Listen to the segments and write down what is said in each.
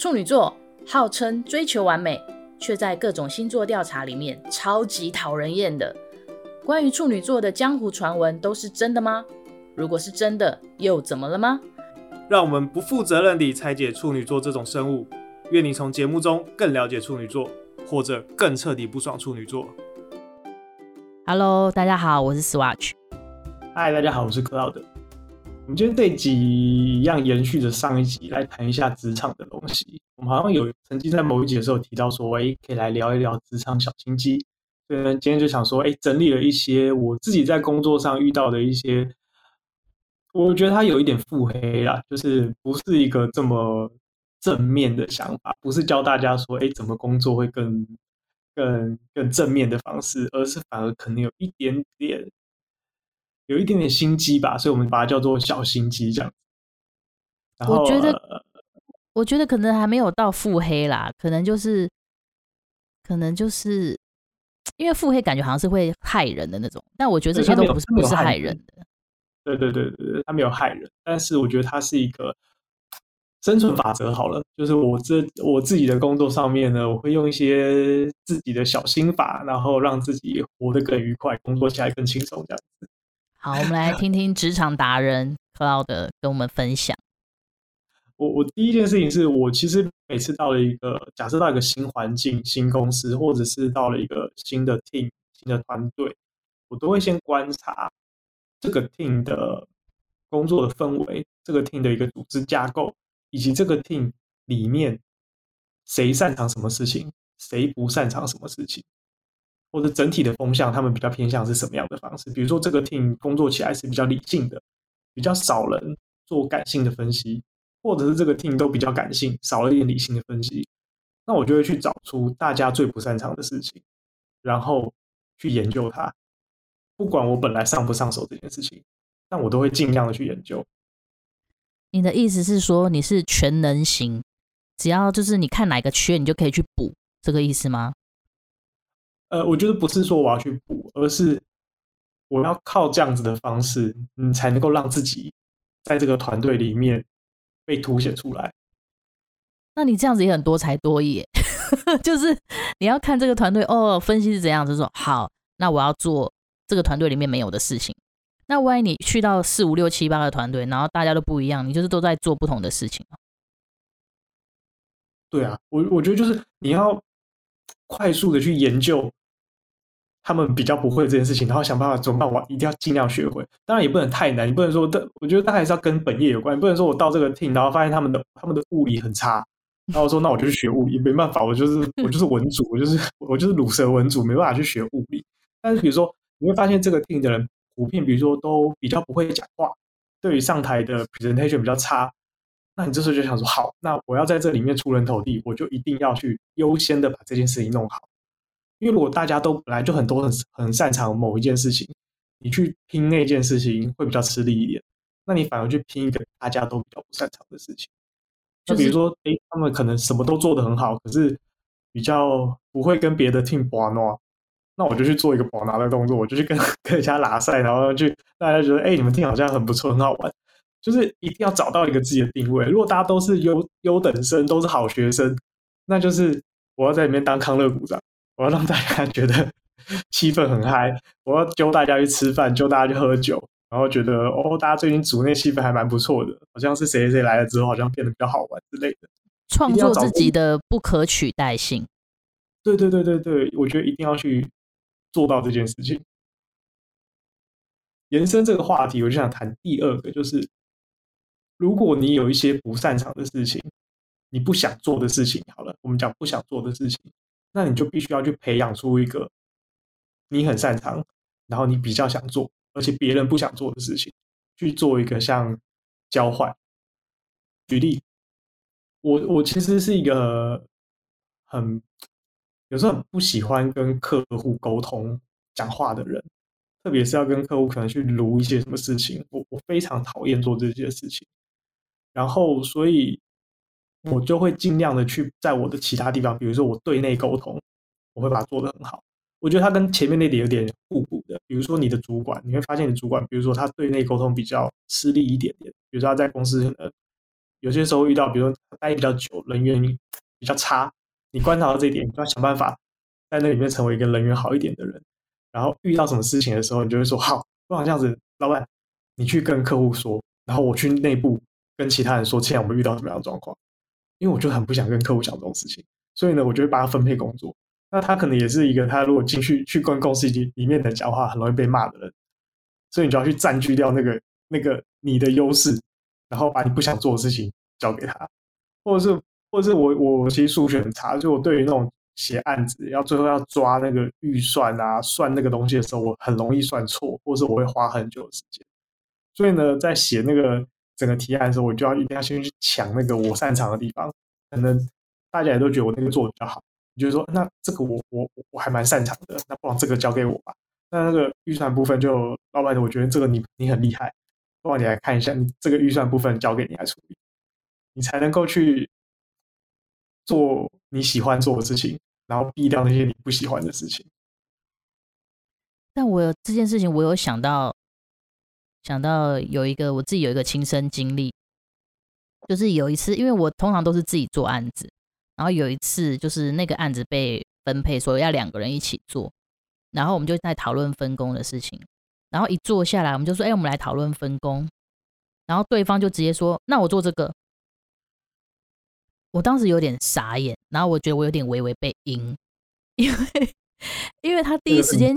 处女座号称追求完美，却在各种星座调查里面超级讨人厌的。关于处女座的江湖传闻都是真的吗？如果是真的，又怎么了吗？让我们不负责任地拆解处女座这种生物。愿你从节目中更了解处女座，或者更彻底不爽处女座。Hello，大家好，我是 Swatch。Hi，大家好，我是 Cloud。我们今天这一集一样延续着上一集来谈一下职场的东西。我们好像有曾经在某一集的时候提到说，哎，可以来聊一聊职场小心机。所以呢，今天就想说，哎，整理了一些我自己在工作上遇到的一些，我觉得它有一点腹黑啦，就是不是一个这么正面的想法，不是教大家说，哎，怎么工作会更、更、更正面的方式，而是反而可能有一点点。有一点点心机吧，所以我们把它叫做小心机这样。然后我觉得，呃、我觉得可能还没有到腹黑啦，可能就是，可能就是因为腹黑感觉好像是会害人的那种，但我觉得这些都不是不是害人的。对对对对，他没有害人，但是我觉得他是一个生存法则。好了，就是我这我自己的工作上面呢，我会用一些自己的小心法，然后让自己活得更愉快，工作起来更轻松这样子。好，我们来听听职场达人 Cloud 跟我们分享。我我第一件事情是我其实每次到了一个假设到一个新环境、新公司，或者是到了一个新的 team、新的团队，我都会先观察这个 team 的工作的氛围，这个 team 的一个组织架构，以及这个 team 里面谁擅长什么事情，谁不擅长什么事情。或者整体的风向，他们比较偏向是什么样的方式？比如说，这个 team 工作起来是比较理性的，比较少人做感性的分析，或者是这个 team 都比较感性，少了一点理性的分析，那我就会去找出大家最不擅长的事情，然后去研究它。不管我本来上不上手这件事情，但我都会尽量的去研究。你的意思是说，你是全能型，只要就是你看哪个缺，你就可以去补，这个意思吗？呃，我觉得不是说我要去补，而是我要靠这样子的方式，你才能够让自己在这个团队里面被凸显出来。那你这样子也很多才多艺，就是你要看这个团队哦，分析是怎样，就说好，那我要做这个团队里面没有的事情。那万一你去到四五六七八个团队，然后大家都不一样，你就是都在做不同的事情。对啊，我我觉得就是你要快速的去研究。他们比较不会这件事情，然后想办法怎么办？我一定要尽量学会。当然也不能太难，你不能说，我觉得大概还是要跟本业有关。不能说我到这个 team，然后发现他们的他们的物理很差，然后我说那我就去学物理，没办法，我就是 我就是文组，我就是我就是鲁蛇文组，没办法去学物理。但是比如说，你会发现这个 team 的人普遍，比如说都比较不会讲话，对于上台的 presentation 比较差。那你这时候就想说，好，那我要在这里面出人头地，我就一定要去优先的把这件事情弄好。因为如果大家都本来就很多很很擅长某一件事情，你去拼那件事情会比较吃力一点。那你反而去拼一个大家都比较不擅长的事情，就比如说，哎，他们可能什么都做得很好，可是比较不会跟别的 team 玩闹，那我就去做一个宝拿的动作，我就去跟跟人家拉赛，然后去大家觉得，哎，你们 team 好像很不错，很好玩。就是一定要找到一个自己的定位。如果大家都是优优等生，都是好学生，那就是我要在里面当康乐股长。我要让大家觉得 气氛很嗨，我要揪大家去吃饭，揪大家去喝酒，然后觉得哦，大家最近组内气氛还蛮不错的，好像是谁谁来了之后，好像变得比较好玩之类的。创作自己的不可取代性。对对对对对，我觉得一定要去做到这件事情。延伸这个话题，我就想谈第二个，就是如果你有一些不擅长的事情，你不想做的事情，好了，我们讲不想做的事情。那你就必须要去培养出一个你很擅长，然后你比较想做，而且别人不想做的事情，去做一个像交换。举例，我我其实是一个很有时候很不喜欢跟客户沟通讲话的人，特别是要跟客户可能去卢一些什么事情，我我非常讨厌做这些事情。然后所以。我就会尽量的去在我的其他地方，比如说我对内沟通，我会把它做得很好。我觉得它跟前面那点有点互补的。比如说你的主管，你会发现你主管，比如说他对内沟通比较吃力一点点，比如说他在公司可能有些时候遇到，比如说待比较久，人缘比较差，你观察到这一点，你就要想办法在那里面成为一个人缘好一点的人。然后遇到什么事情的时候，你就会说好，不然这样子，老板，你去跟客户说，然后我去内部跟其他人说，现在我们遇到什么样的状况？因为我就很不想跟客户讲这种事情，所以呢，我就会帮他分配工作。那他可能也是一个，他如果进去去跟公司里里面的讲话，很容易被骂的人，所以你就要去占据掉那个那个你的优势，然后把你不想做的事情交给他，或者是或者是我我其实数学很差，就我对于那种写案子要最后要抓那个预算啊，算那个东西的时候，我很容易算错，或者是我会花很久的时间。所以呢，在写那个整个提案的时候，我就要一定要先去抢那个我擅长的地方，可能大家也都觉得我那个做的比较好。你就说，那这个我我我还蛮擅长的，那不然这个交给我吧。那那个预算部分就老板，我觉得这个你你很厉害，不然你来看一下，你这个预算部分交给你来处理，你才能够去做你喜欢做的事情，然后避掉那些你不喜欢的事情。但我有这件事情，我有想到想到有一个我自己有一个亲身经历，就是有一次，因为我通常都是自己做案子。然后有一次，就是那个案子被分配说要两个人一起做，然后我们就在讨论分工的事情。然后一坐下来，我们就说：“哎，我们来讨论分工。”然后对方就直接说：“那我做这个。”我当时有点傻眼，然后我觉得我有点微微被阴，因为 因为他第一时间，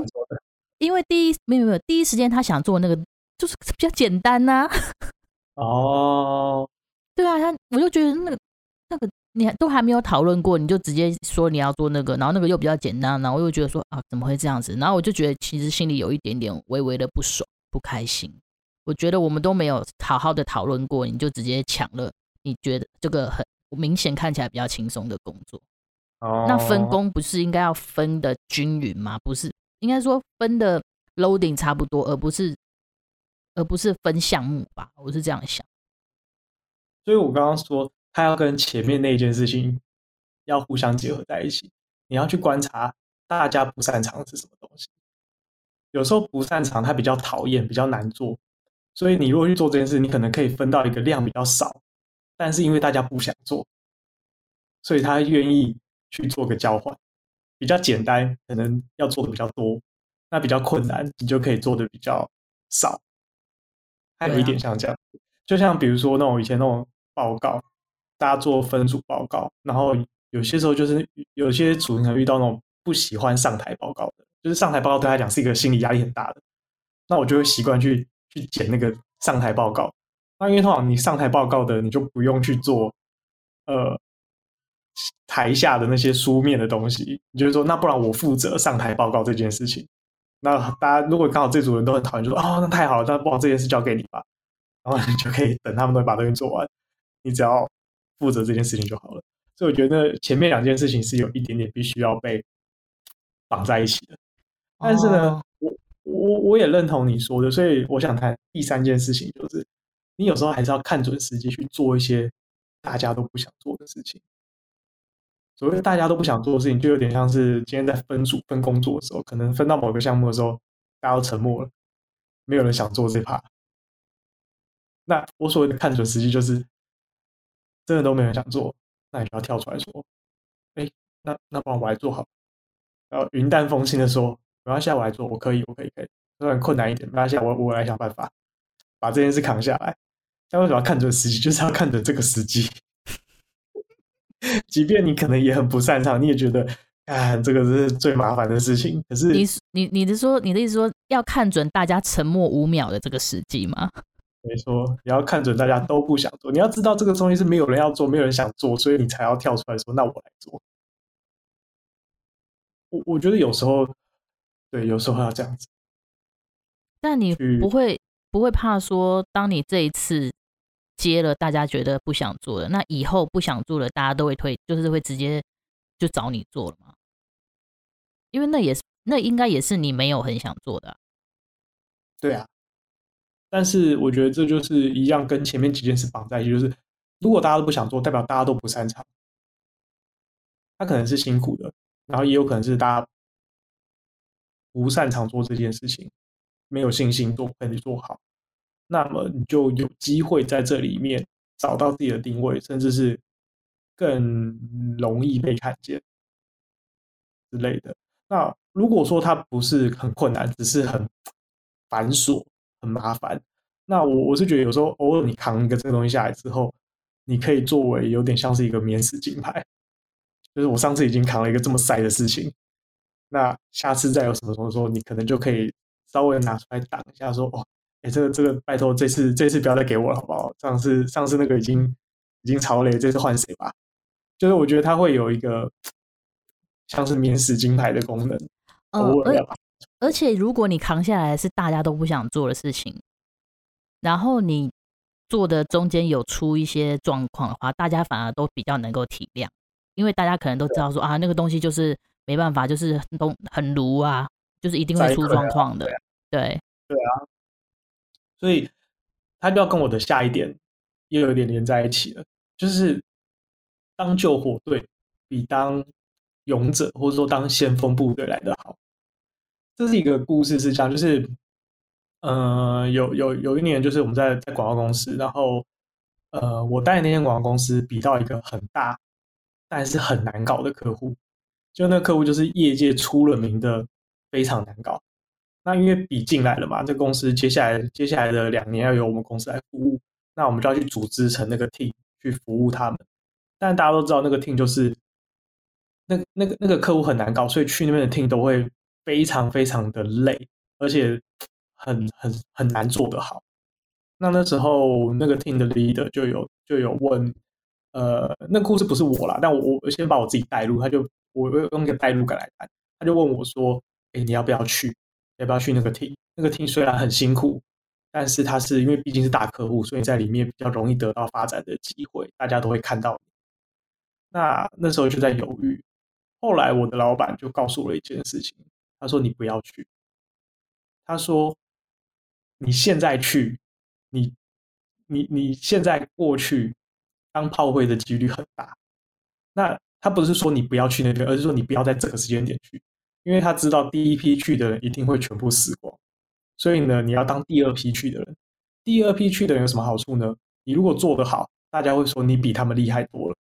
因为第一没有没有第一时间他想做那个就是比较简单呐。哦，对啊，他我就觉得那个那个。你都还没有讨论过，你就直接说你要做那个，然后那个又比较简单，然后我又觉得说啊，怎么会这样子？然后我就觉得其实心里有一点点微微的不爽、不开心。我觉得我们都没有好好的讨论过，你就直接抢了，你觉得这个很明显看起来比较轻松的工作。哦，那分工不是应该要分的均匀吗？不是应该说分的 loading 差不多，而不是而不是分项目吧？我是这样想。所以我刚刚说。他要跟前面那件事情要互相结合在一起，你要去观察大家不擅长是什么东西。有时候不擅长，他比较讨厌，比较难做，所以你如果去做这件事，你可能可以分到一个量比较少，但是因为大家不想做，所以他愿意去做个交换。比较简单，可能要做的比较多；那比较困难，你就可以做的比较少。有一点像这样，就像比如说那种以前那种报告。大家做分组报告，然后有些时候就是有些组可能遇到那种不喜欢上台报告的，就是上台报告对他来讲是一个心理压力很大的。那我就会习惯去去剪那个上台报告。那因为通常你上台报告的，你就不用去做呃台下的那些书面的东西。你就是说，那不然我负责上台报告这件事情。那大家如果刚好这组人都很讨厌，就说哦，那太好了，那不好这件事交给你吧。然后你就可以等他们都把东西做完，你只要。负责这件事情就好了，所以我觉得前面两件事情是有一点点必须要被绑在一起的。但是呢，我我我也认同你说的，所以我想谈第三件事情，就是你有时候还是要看准时机去做一些大家都不想做的事情。所谓大家都不想做的事情，就有点像是今天在分组分工作的时候，可能分到某个项目的时候，大家都沉默了，没有人想做这趴。那我所谓的看准时机，就是。真的都没人想做，那你就要跳出来说：“哎，那那不然我来做好。”然后云淡风轻的说：“没关系，我来做，我可以，我可以，可以。虽然困难一点，没关系，我我来想办法把这件事扛下来。但为什么要看准时机？就是要看准这个时机。即便你可能也很不擅长，你也觉得啊，这个是最麻烦的事情。可是你你你的说，你的意思说要看准大家沉默五秒的这个时机吗？” 没错，你要看准大家都不想做，你要知道这个东西是没有人要做，没有人想做，所以你才要跳出来说：“那我来做。”我我觉得有时候，对，有时候要这样子。但你不会不会怕说，当你这一次接了，大家觉得不想做了，那以后不想做了，大家都会退，就是会直接就找你做了吗？因为那也是，那应该也是你没有很想做的。对啊。但是我觉得这就是一样，跟前面几件事绑在一起，就是如果大家都不想做，代表大家都不擅长。他可能是辛苦的，然后也有可能是大家不擅长做这件事情，没有信心做，不可以做好。那么你就有机会在这里面找到自己的定位，甚至是更容易被看见之类的。那如果说它不是很困难，只是很繁琐、很麻烦，那我我是觉得有时候偶尔你扛一个这个东西下来之后，你可以作为有点像是一个免死金牌，就是我上次已经扛了一个这么塞的事情，那下次再有什么什么时候，你可能就可以稍微拿出来挡一下，说哦，哎，这个这个拜托，这次这次不要再给我了，好不好？上次上次那个已经已经超累，这次换谁吧？就是我觉得它会有一个。像是免死金牌的功能，嗯，而而且如果你扛下来是大家都不想做的事情，然后你做的中间有出一些状况的话，大家反而都比较能够体谅，因为大家可能都知道说啊，那个东西就是没办法，就是都很炉啊，就是一定会出状况的，对对啊，所以他就要跟我的下一点又有点连在一起了，就是当救火队比当。勇者，或者说当先锋部队来得好，这是一个故事，是这样，就是，呃，有有有一年，就是我们在在广告公司，然后，呃，我带那间广告公司比到一个很大，但是很难搞的客户，就那客户就是业界出了名的非常难搞。那因为比进来了嘛，这公司接下来接下来的两年要由我们公司来服务，那我们就要去组织成那个 team 去服务他们。但大家都知道，那个 team 就是。那那个那个客户很难搞，所以去那边的 team 都会非常非常的累，而且很很很难做得好。那那时候那个 team 的 leader 就有就有问，呃，那故事不是我啦，但我我先把我自己带入，他就我用一个带入感来谈，他就问我说：“哎，你要不要去？要不要去那个厅那个厅虽然很辛苦，但是他是因为毕竟是大客户，所以在里面比较容易得到发展的机会，大家都会看到你。”那那时候就在犹豫。后来我的老板就告诉我一件事情，他说：“你不要去。”他说：“你现在去，你你你现在过去当炮灰的几率很大。”那他不是说你不要去那边，而是说你不要在这个时间点去，因为他知道第一批去的人一定会全部死光，所以呢，你要当第二批去的人。第二批去的人有什么好处呢？你如果做得好，大家会说你比他们厉害多了；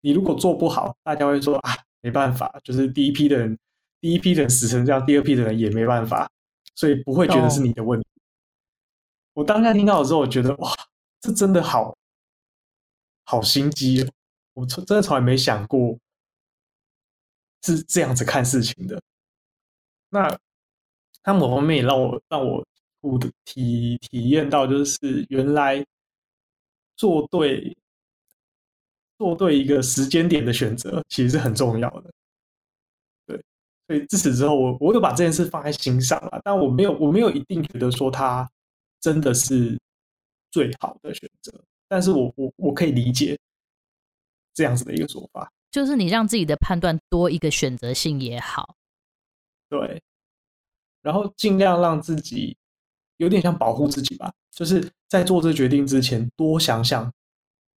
你如果做不好，大家会说啊。没办法，就是第一批的人，第一批的人死成这样，第二批的人也没办法，所以不会觉得是你的问题。我当下听到的时候，我觉得哇，这真的好好心机哦！我从真的从来没想过是这样子看事情的。那他某方面也让我让我我体体验到，就是原来做对。做对一个时间点的选择，其实是很重要的。对，所以自此之后，我我有把这件事放在心上了，但我没有我没有一定觉得说它真的是最好的选择，但是我我我可以理解这样子的一个说法，就是你让自己的判断多一个选择性也好，对，然后尽量让自己有点像保护自己吧，就是在做这决定之前多想想。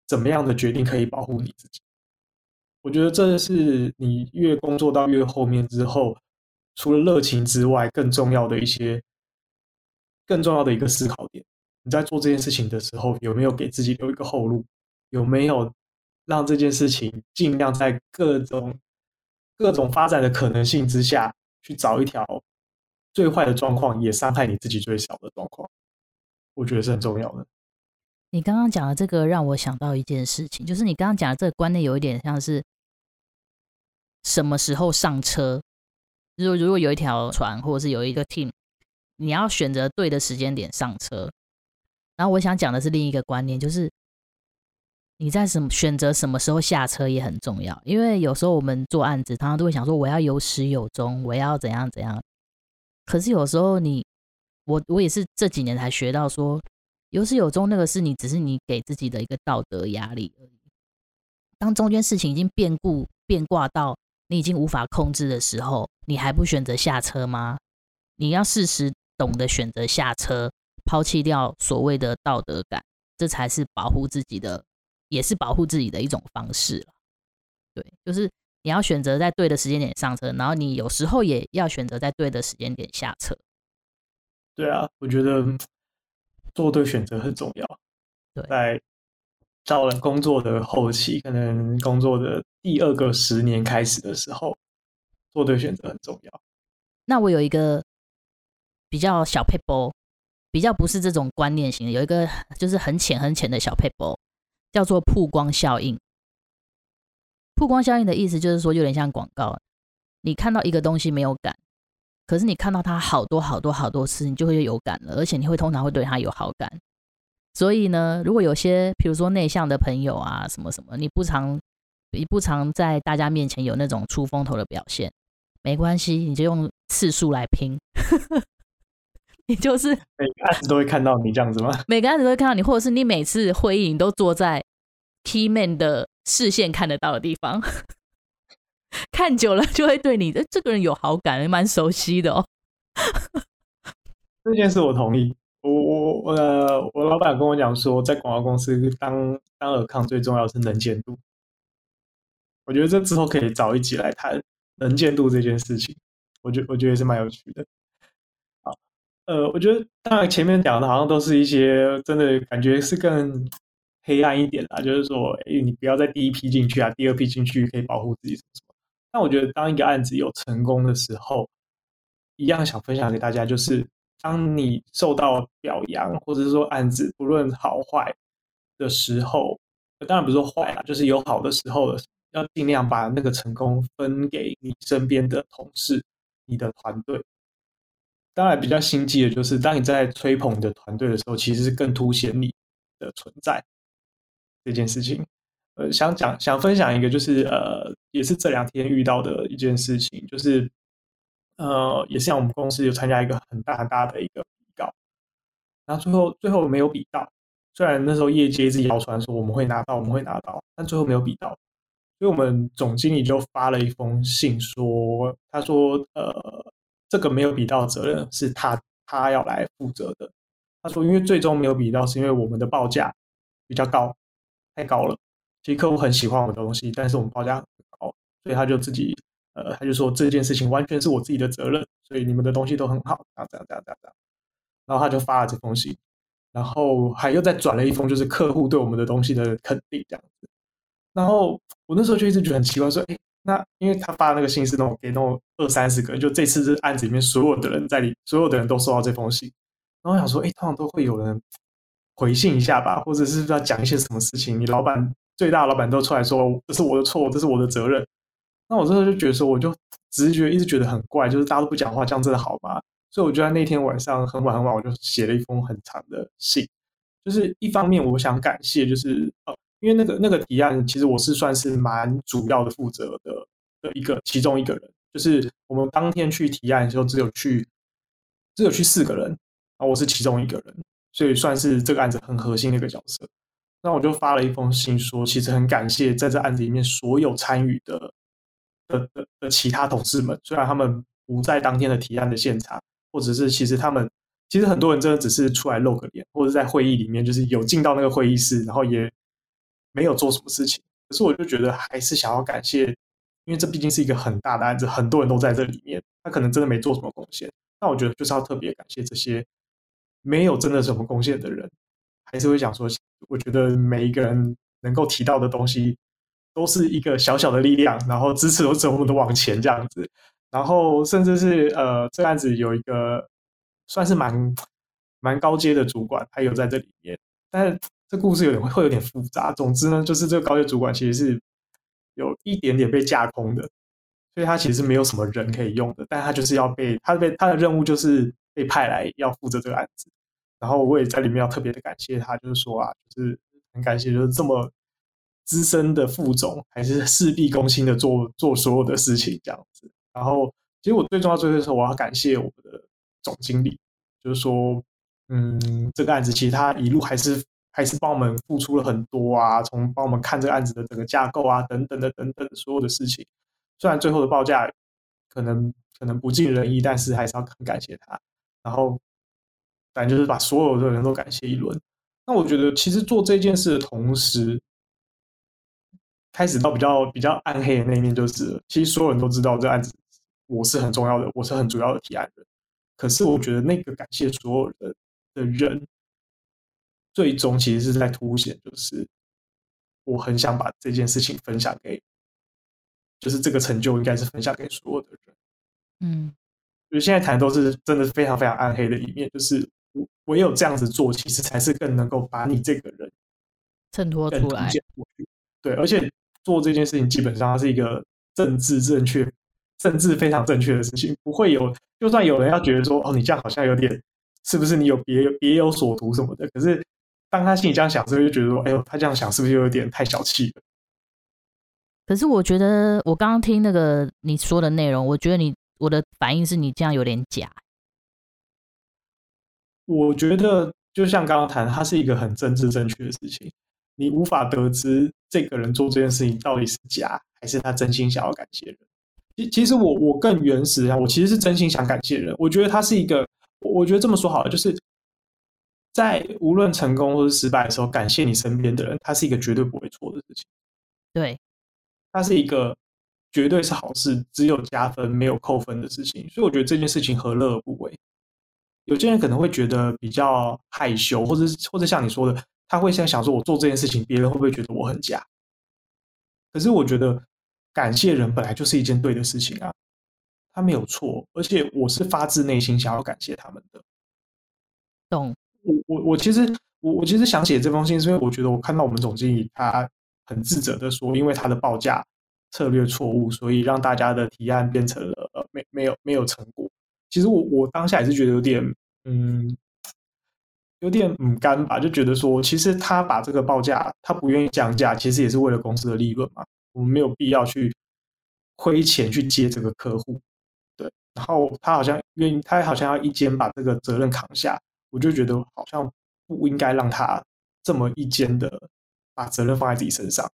怎么样的决定可以保护你自己？我觉得这是你越工作到越后面之后，除了热情之外，更重要的一些、更重要的一个思考点。你在做这件事情的时候，有没有给自己留一个后路？有没有让这件事情尽量在各种各种发展的可能性之下去找一条最坏的状况，也伤害你自己最小的状况？我觉得是很重要的。你刚刚讲的这个让我想到一件事情，就是你刚刚讲的这个观念有一点像是什么时候上车。如果如果有一条船，或者是有一个 team，你要选择对的时间点上车。然后我想讲的是另一个观念，就是你在什么选择什么时候下车也很重要。因为有时候我们做案子，常常都会想说我要有始有终，我要怎样怎样。可是有时候你，我我也是这几年才学到说。有始有终，那个是你，只是你给自己的一个道德压力而已。当中间事情已经变故变卦到你已经无法控制的时候，你还不选择下车吗？你要适时懂得选择下车，抛弃掉所谓的道德感，这才是保护自己的，也是保护自己的一种方式。对，就是你要选择在对的时间点上车，然后你有时候也要选择在对的时间点下车。对啊，我觉得。做对选择很重要，对，在到了工作的后期，可能工作的第二个十年开始的时候，做对选择很重要。那我有一个比较小 paper，，比较不是这种观念型的，有一个就是很浅很浅的小撇步，叫做曝光效应。曝光效应的意思就是说，有点像广告，你看到一个东西没有感，可是你看到它好多好多好多次，你就会有感了，而且你会通常会对它有好感。所以呢，如果有些，比如说内向的朋友啊，什么什么，你不常，你不常在大家面前有那种出风头的表现，没关系，你就用次数来拼，你就是每个案子都会看到你这样子吗？每个案子都会看到你，或者是你每次会议你都坐在 key man 的视线看得到的地方，看久了就会对你的这个人有好感，蛮熟悉的哦。这件事我同意。我我我呃，我老板跟我讲说，在广告公司当当尔康最重要的是能见度。我觉得这之后可以找一集来谈能见度这件事情。我觉我觉得也是蛮有趣的。呃，我觉得当然前面讲的好像都是一些真的感觉是更黑暗一点啦，就是说，哎，你不要在第一批进去啊，第二批进去可以保护自己什么什么。但我觉得当一个案子有成功的时候，一样想分享给大家就是。当你受到表扬，或者是说案子不论好坏的时候，当然不是说坏啊，就是有好的时候，要尽量把那个成功分给你身边的同事、你的团队。当然，比较心机的就是，当你在吹捧你的团队的时候，其实是更凸显你的存在这件事情。呃，想讲想分享一个，就是呃，也是这两天遇到的一件事情，就是。呃，也是像我们公司有参加一个很大很大的一个比稿，然后最后最后没有比到，虽然那时候业界一直谣传说我们会拿到，我们会拿到，但最后没有比到，所以我们总经理就发了一封信说，他说，呃，这个没有比到责任是他他要来负责的。他说，因为最终没有比到，是因为我们的报价比较高，太高了。其实客户很喜欢我们的东西，但是我们报价很高，所以他就自己。呃，他就说这件事情完全是我自己的责任，所以你们的东西都很好，这样这样这样这样。然后他就发了这封信，然后还又再转了一封，就是客户对我们的东西的肯定这样子。然后我那时候就一直觉得很奇怪，说，哎，那因为他发的那个信是那种给那种二三十个，就这次这案子里面所有的人在里，所有的人都收到这封信。然后我想说，哎，通常都会有人回信一下吧，或者是要讲一些什么事情，你老板最大老板都出来说，这是我的错，这是我的责任。那我这时候就觉得说，我就直觉一直觉得很怪，就是大家都不讲话，这样真的好吗？所以我就在那天晚上很晚很晚，我就写了一封很长的信。就是一方面我想感谢，就是呃，因为那个那个提案，其实我是算是蛮主要的负责的的一个其中一个人。就是我们当天去提案的时候，只有去只有去四个人，然后我是其中一个人，所以算是这个案子很核心的一个角色。那我就发了一封信说，其实很感谢在这案子里面所有参与的。的的的其他同事们，虽然他们不在当天的提案的现场，或者是其实他们其实很多人真的只是出来露个脸，或者在会议里面就是有进到那个会议室，然后也没有做什么事情。可是我就觉得还是想要感谢，因为这毕竟是一个很大的案子，很多人都在这里面，他可能真的没做什么贡献。那我觉得就是要特别感谢这些没有真的什么贡献的人，还是会想说，我觉得每一个人能够提到的东西。都是一个小小的力量，然后支持我们的往前这样子，然后甚至是呃，这案子有一个算是蛮蛮高阶的主管，他有在这里面，但这故事有点会有点复杂。总之呢，就是这个高阶主管其实是有一点点被架空的，所以他其实是没有什么人可以用的，但他就是要被他被他的任务就是被派来要负责这个案子，然后我也在里面要特别的感谢他，就是说啊，就是很感谢，就是这么。资深的副总还是事必躬亲的做做所有的事情这样子，然后其实我最重要最的时候，我要感谢我们的总经理，就是说，嗯，这个案子其实他一路还是还是帮我们付出了很多啊，从帮我们看这个案子的整个架构啊等等的等等所有的事情，虽然最后的报价可能可能不尽人意，但是还是要很感谢他，然后反正就是把所有的人都感谢一轮。那我觉得其实做这件事的同时，开始到比较比较暗黑的那一面，就是其实所有人都知道这案子我是很重要的，我是很主要的提案人。可是我觉得那个感谢所有人的人，最终其实是在凸显，就是我很想把这件事情分享给，就是这个成就应该是分享给所有的人。嗯，就现在谈都是真的非常非常暗黑的一面，就是唯有这样子做，其实才是更能够把你这个人衬托出来。对，而且做这件事情基本上它是一个政治正确、政治非常正确的事情，不会有，就算有人要觉得说，哦，你这样好像有点，是不是你有别有别有所图什么的？可是当他心里这样想之后，就觉得说，哎呦，他这样想是不是有点太小气了？可是我觉得，我刚刚听那个你说的内容，我觉得你我的反应是你这样有点假。我觉得就像刚刚谈，它是一个很政治正确的事情。你无法得知这个人做这件事情到底是假还是他真心想要感谢人。其其实我我更原始啊，我其实是真心想感谢人。我觉得他是一个，我觉得这么说好了，就是在无论成功或是失败的时候，感谢你身边的人，他是一个绝对不会错的事情。对，他是一个绝对是好事，只有加分没有扣分的事情。所以我觉得这件事情何乐而不为？有些人可能会觉得比较害羞，或者或者像你说的。他会先想说：“我做这件事情，别人会不会觉得我很假？”可是我觉得感谢人本来就是一件对的事情啊，他没有错，而且我是发自内心想要感谢他们的。懂？我我我其实我我其实想写这封信，是因为我觉得我看到我们总经理他很自责的说，因为他的报价策略错误，所以让大家的提案变成了呃没没有没有成果。其实我我当下也是觉得有点嗯。有点嗯干吧，就觉得说，其实他把这个报价，他不愿意降价，其实也是为了公司的利润嘛。我们没有必要去亏钱去接这个客户，对。然后他好像愿意，他好像要一肩把这个责任扛下，我就觉得好像不应该让他这么一肩的把责任放在自己身上。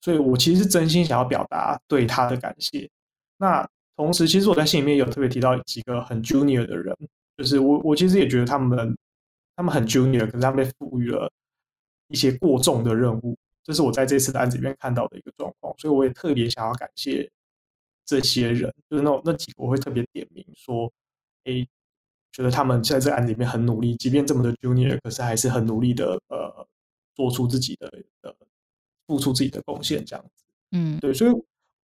所以我其实是真心想要表达对他的感谢。那同时，其实我在信里面有特别提到几个很 junior 的人，就是我我其实也觉得他们。他们很 junior，可是他们被赋予了一些过重的任务，这是我在这次的案子里面看到的一个状况，所以我也特别想要感谢这些人，就是那那几个我会特别点名说，哎，觉得他们在这个案子里面很努力，即便这么的 junior，可是还是很努力的，呃，做出自己的呃，付出自己的贡献，这样子，嗯，对，所以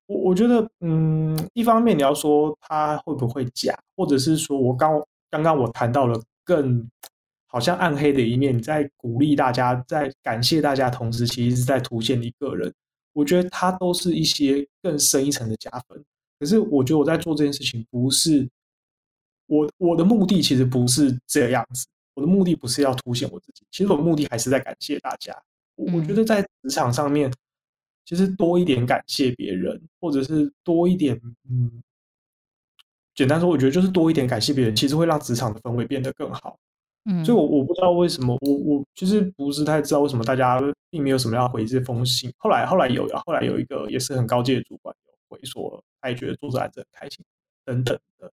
我我觉得，嗯，一方面你要说他会不会假，或者是说我刚刚刚我谈到了更。好像暗黑的一面，你在鼓励大家，在感谢大家，同时其实是在凸显你个人。我觉得他都是一些更深一层的加分。可是我觉得我在做这件事情，不是我我的目的，其实不是这样子。我的目的不是要凸显我自己，其实我的目的还是在感谢大家。我觉得在职场上面，其实多一点感谢别人，或者是多一点，嗯，简单说，我觉得就是多一点感谢别人，其实会让职场的氛围变得更好。嗯，所以我我不知道为什么，我我其实不是太知道为什么大家并没有什么要回这封信。后来后来有，后来有一个也是很高阶的主管有回说，他也觉得做这案子很开心等等的。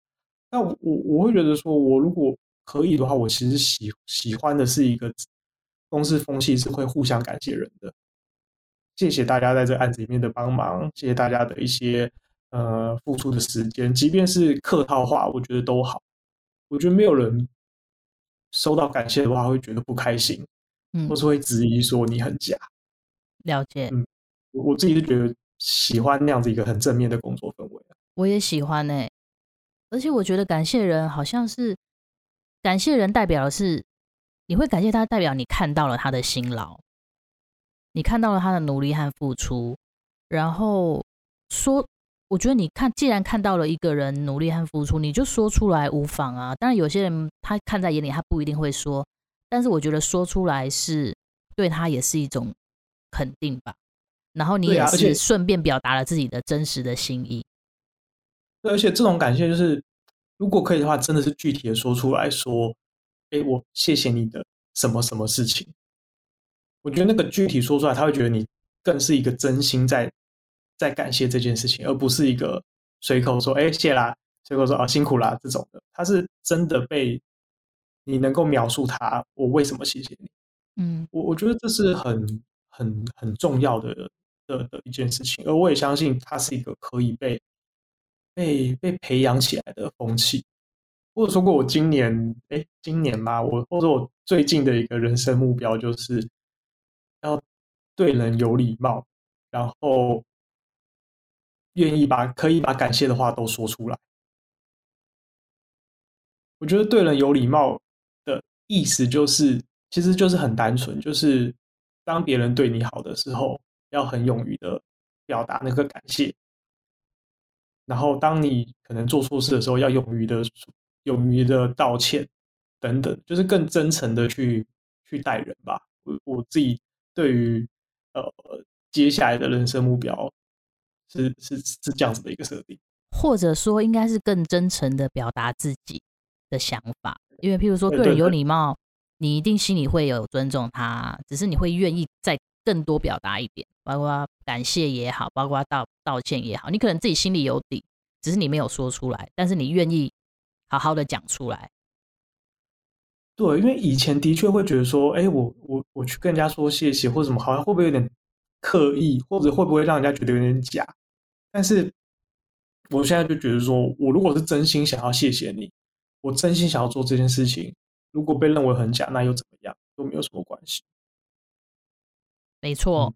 那我我会觉得说，我如果可以的话，我其实喜喜欢的是一个公司风气是会互相感谢人的。谢谢大家在这案子里面的帮忙，谢谢大家的一些呃付出的时间，即便是客套话，我觉得都好。我觉得没有人。收到感谢的话，会觉得不开心，嗯，或是会质疑说你很假。了解，嗯，我自己是觉得喜欢那样子一个很正面的工作氛围。我也喜欢哎，而且我觉得感谢人好像是感谢人，代表的是你会感谢他，代表你看到了他的辛劳，你看到了他的努力和付出，然后说。我觉得你看，既然看到了一个人努力和付出，你就说出来无妨啊。当然，有些人他看在眼里，他不一定会说。但是我觉得说出来是对他也是一种肯定吧。然后你也是顺便表达了自己的真实的心意。对，而且这种感谢就是，如果可以的话，真的是具体的说出来说，哎，我谢谢你的什么什么事情。我觉得那个具体说出来，他会觉得你更是一个真心在。在感谢这件事情，而不是一个随口说“哎，谢啦”，随口说“啊，辛苦啦”这种的。他是真的被你能够描述他，我为什么谢谢你？嗯，我我觉得这是很很很重要的的的一件事情，而我也相信他是一个可以被被被培养起来的风气。或者说过，我今年哎，今年吧，我或者我最近的一个人生目标就是要对人有礼貌，然后愿意把可以把感谢的话都说出来。我觉得对人有礼貌的意思就是，其实就是很单纯，就是当别人对你好的时候，要很勇于的表达那个感谢。然后当你可能做错事的时候，要勇于的勇于的道歉等等，就是更真诚的去去待人吧。我我自己对于呃接下来的人生目标是是是这样子的一个设定，或者说应该是更真诚的表达自己。的想法，因为譬如说对人有礼貌，你一定心里会有尊重他，只是你会愿意再更多表达一点，包括感谢也好，包括道道歉也好，你可能自己心里有底，只是你没有说出来，但是你愿意好好的讲出来。对，因为以前的确会觉得说，哎，我我我去跟人家说谢谢或者什么，好像会不会有点刻意，或者会不会让人家觉得有点假？但是我现在就觉得说，我如果是真心想要谢谢你。我真心想要做这件事情，如果被认为很假，那又怎么样？都没有什么关系。没错，嗯，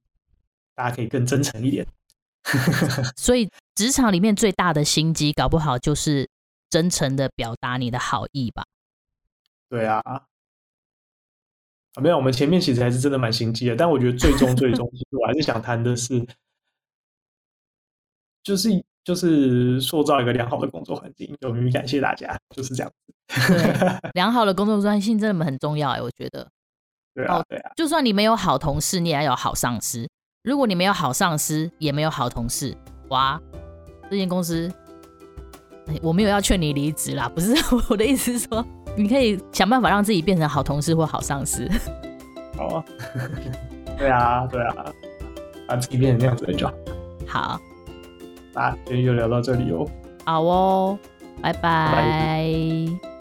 大家可以更真诚一点。所以，职场里面最大的心机，搞不好就是真诚的表达你的好意吧？对啊，啊，没有，我们前面其实还是真的蛮心机的，但我觉得最终最终，其实我还是想谈的是，就是。就是塑造一个良好的工作环境，勇于感谢大家，就是这样子。对，良好的工作环境真的很重要哎，我觉得。对啊，对啊。就算你没有好同事，你也要有好上司。如果你没有好上司，也没有好同事，哇，这间公司，我没有要劝你离职啦，不是 我的意思是说，你可以想办法让自己变成好同事或好上司。好 啊。对啊，对啊，把自己变成那样子的就好。好。那今天就聊到这里哦。好哦，拜拜。拜拜。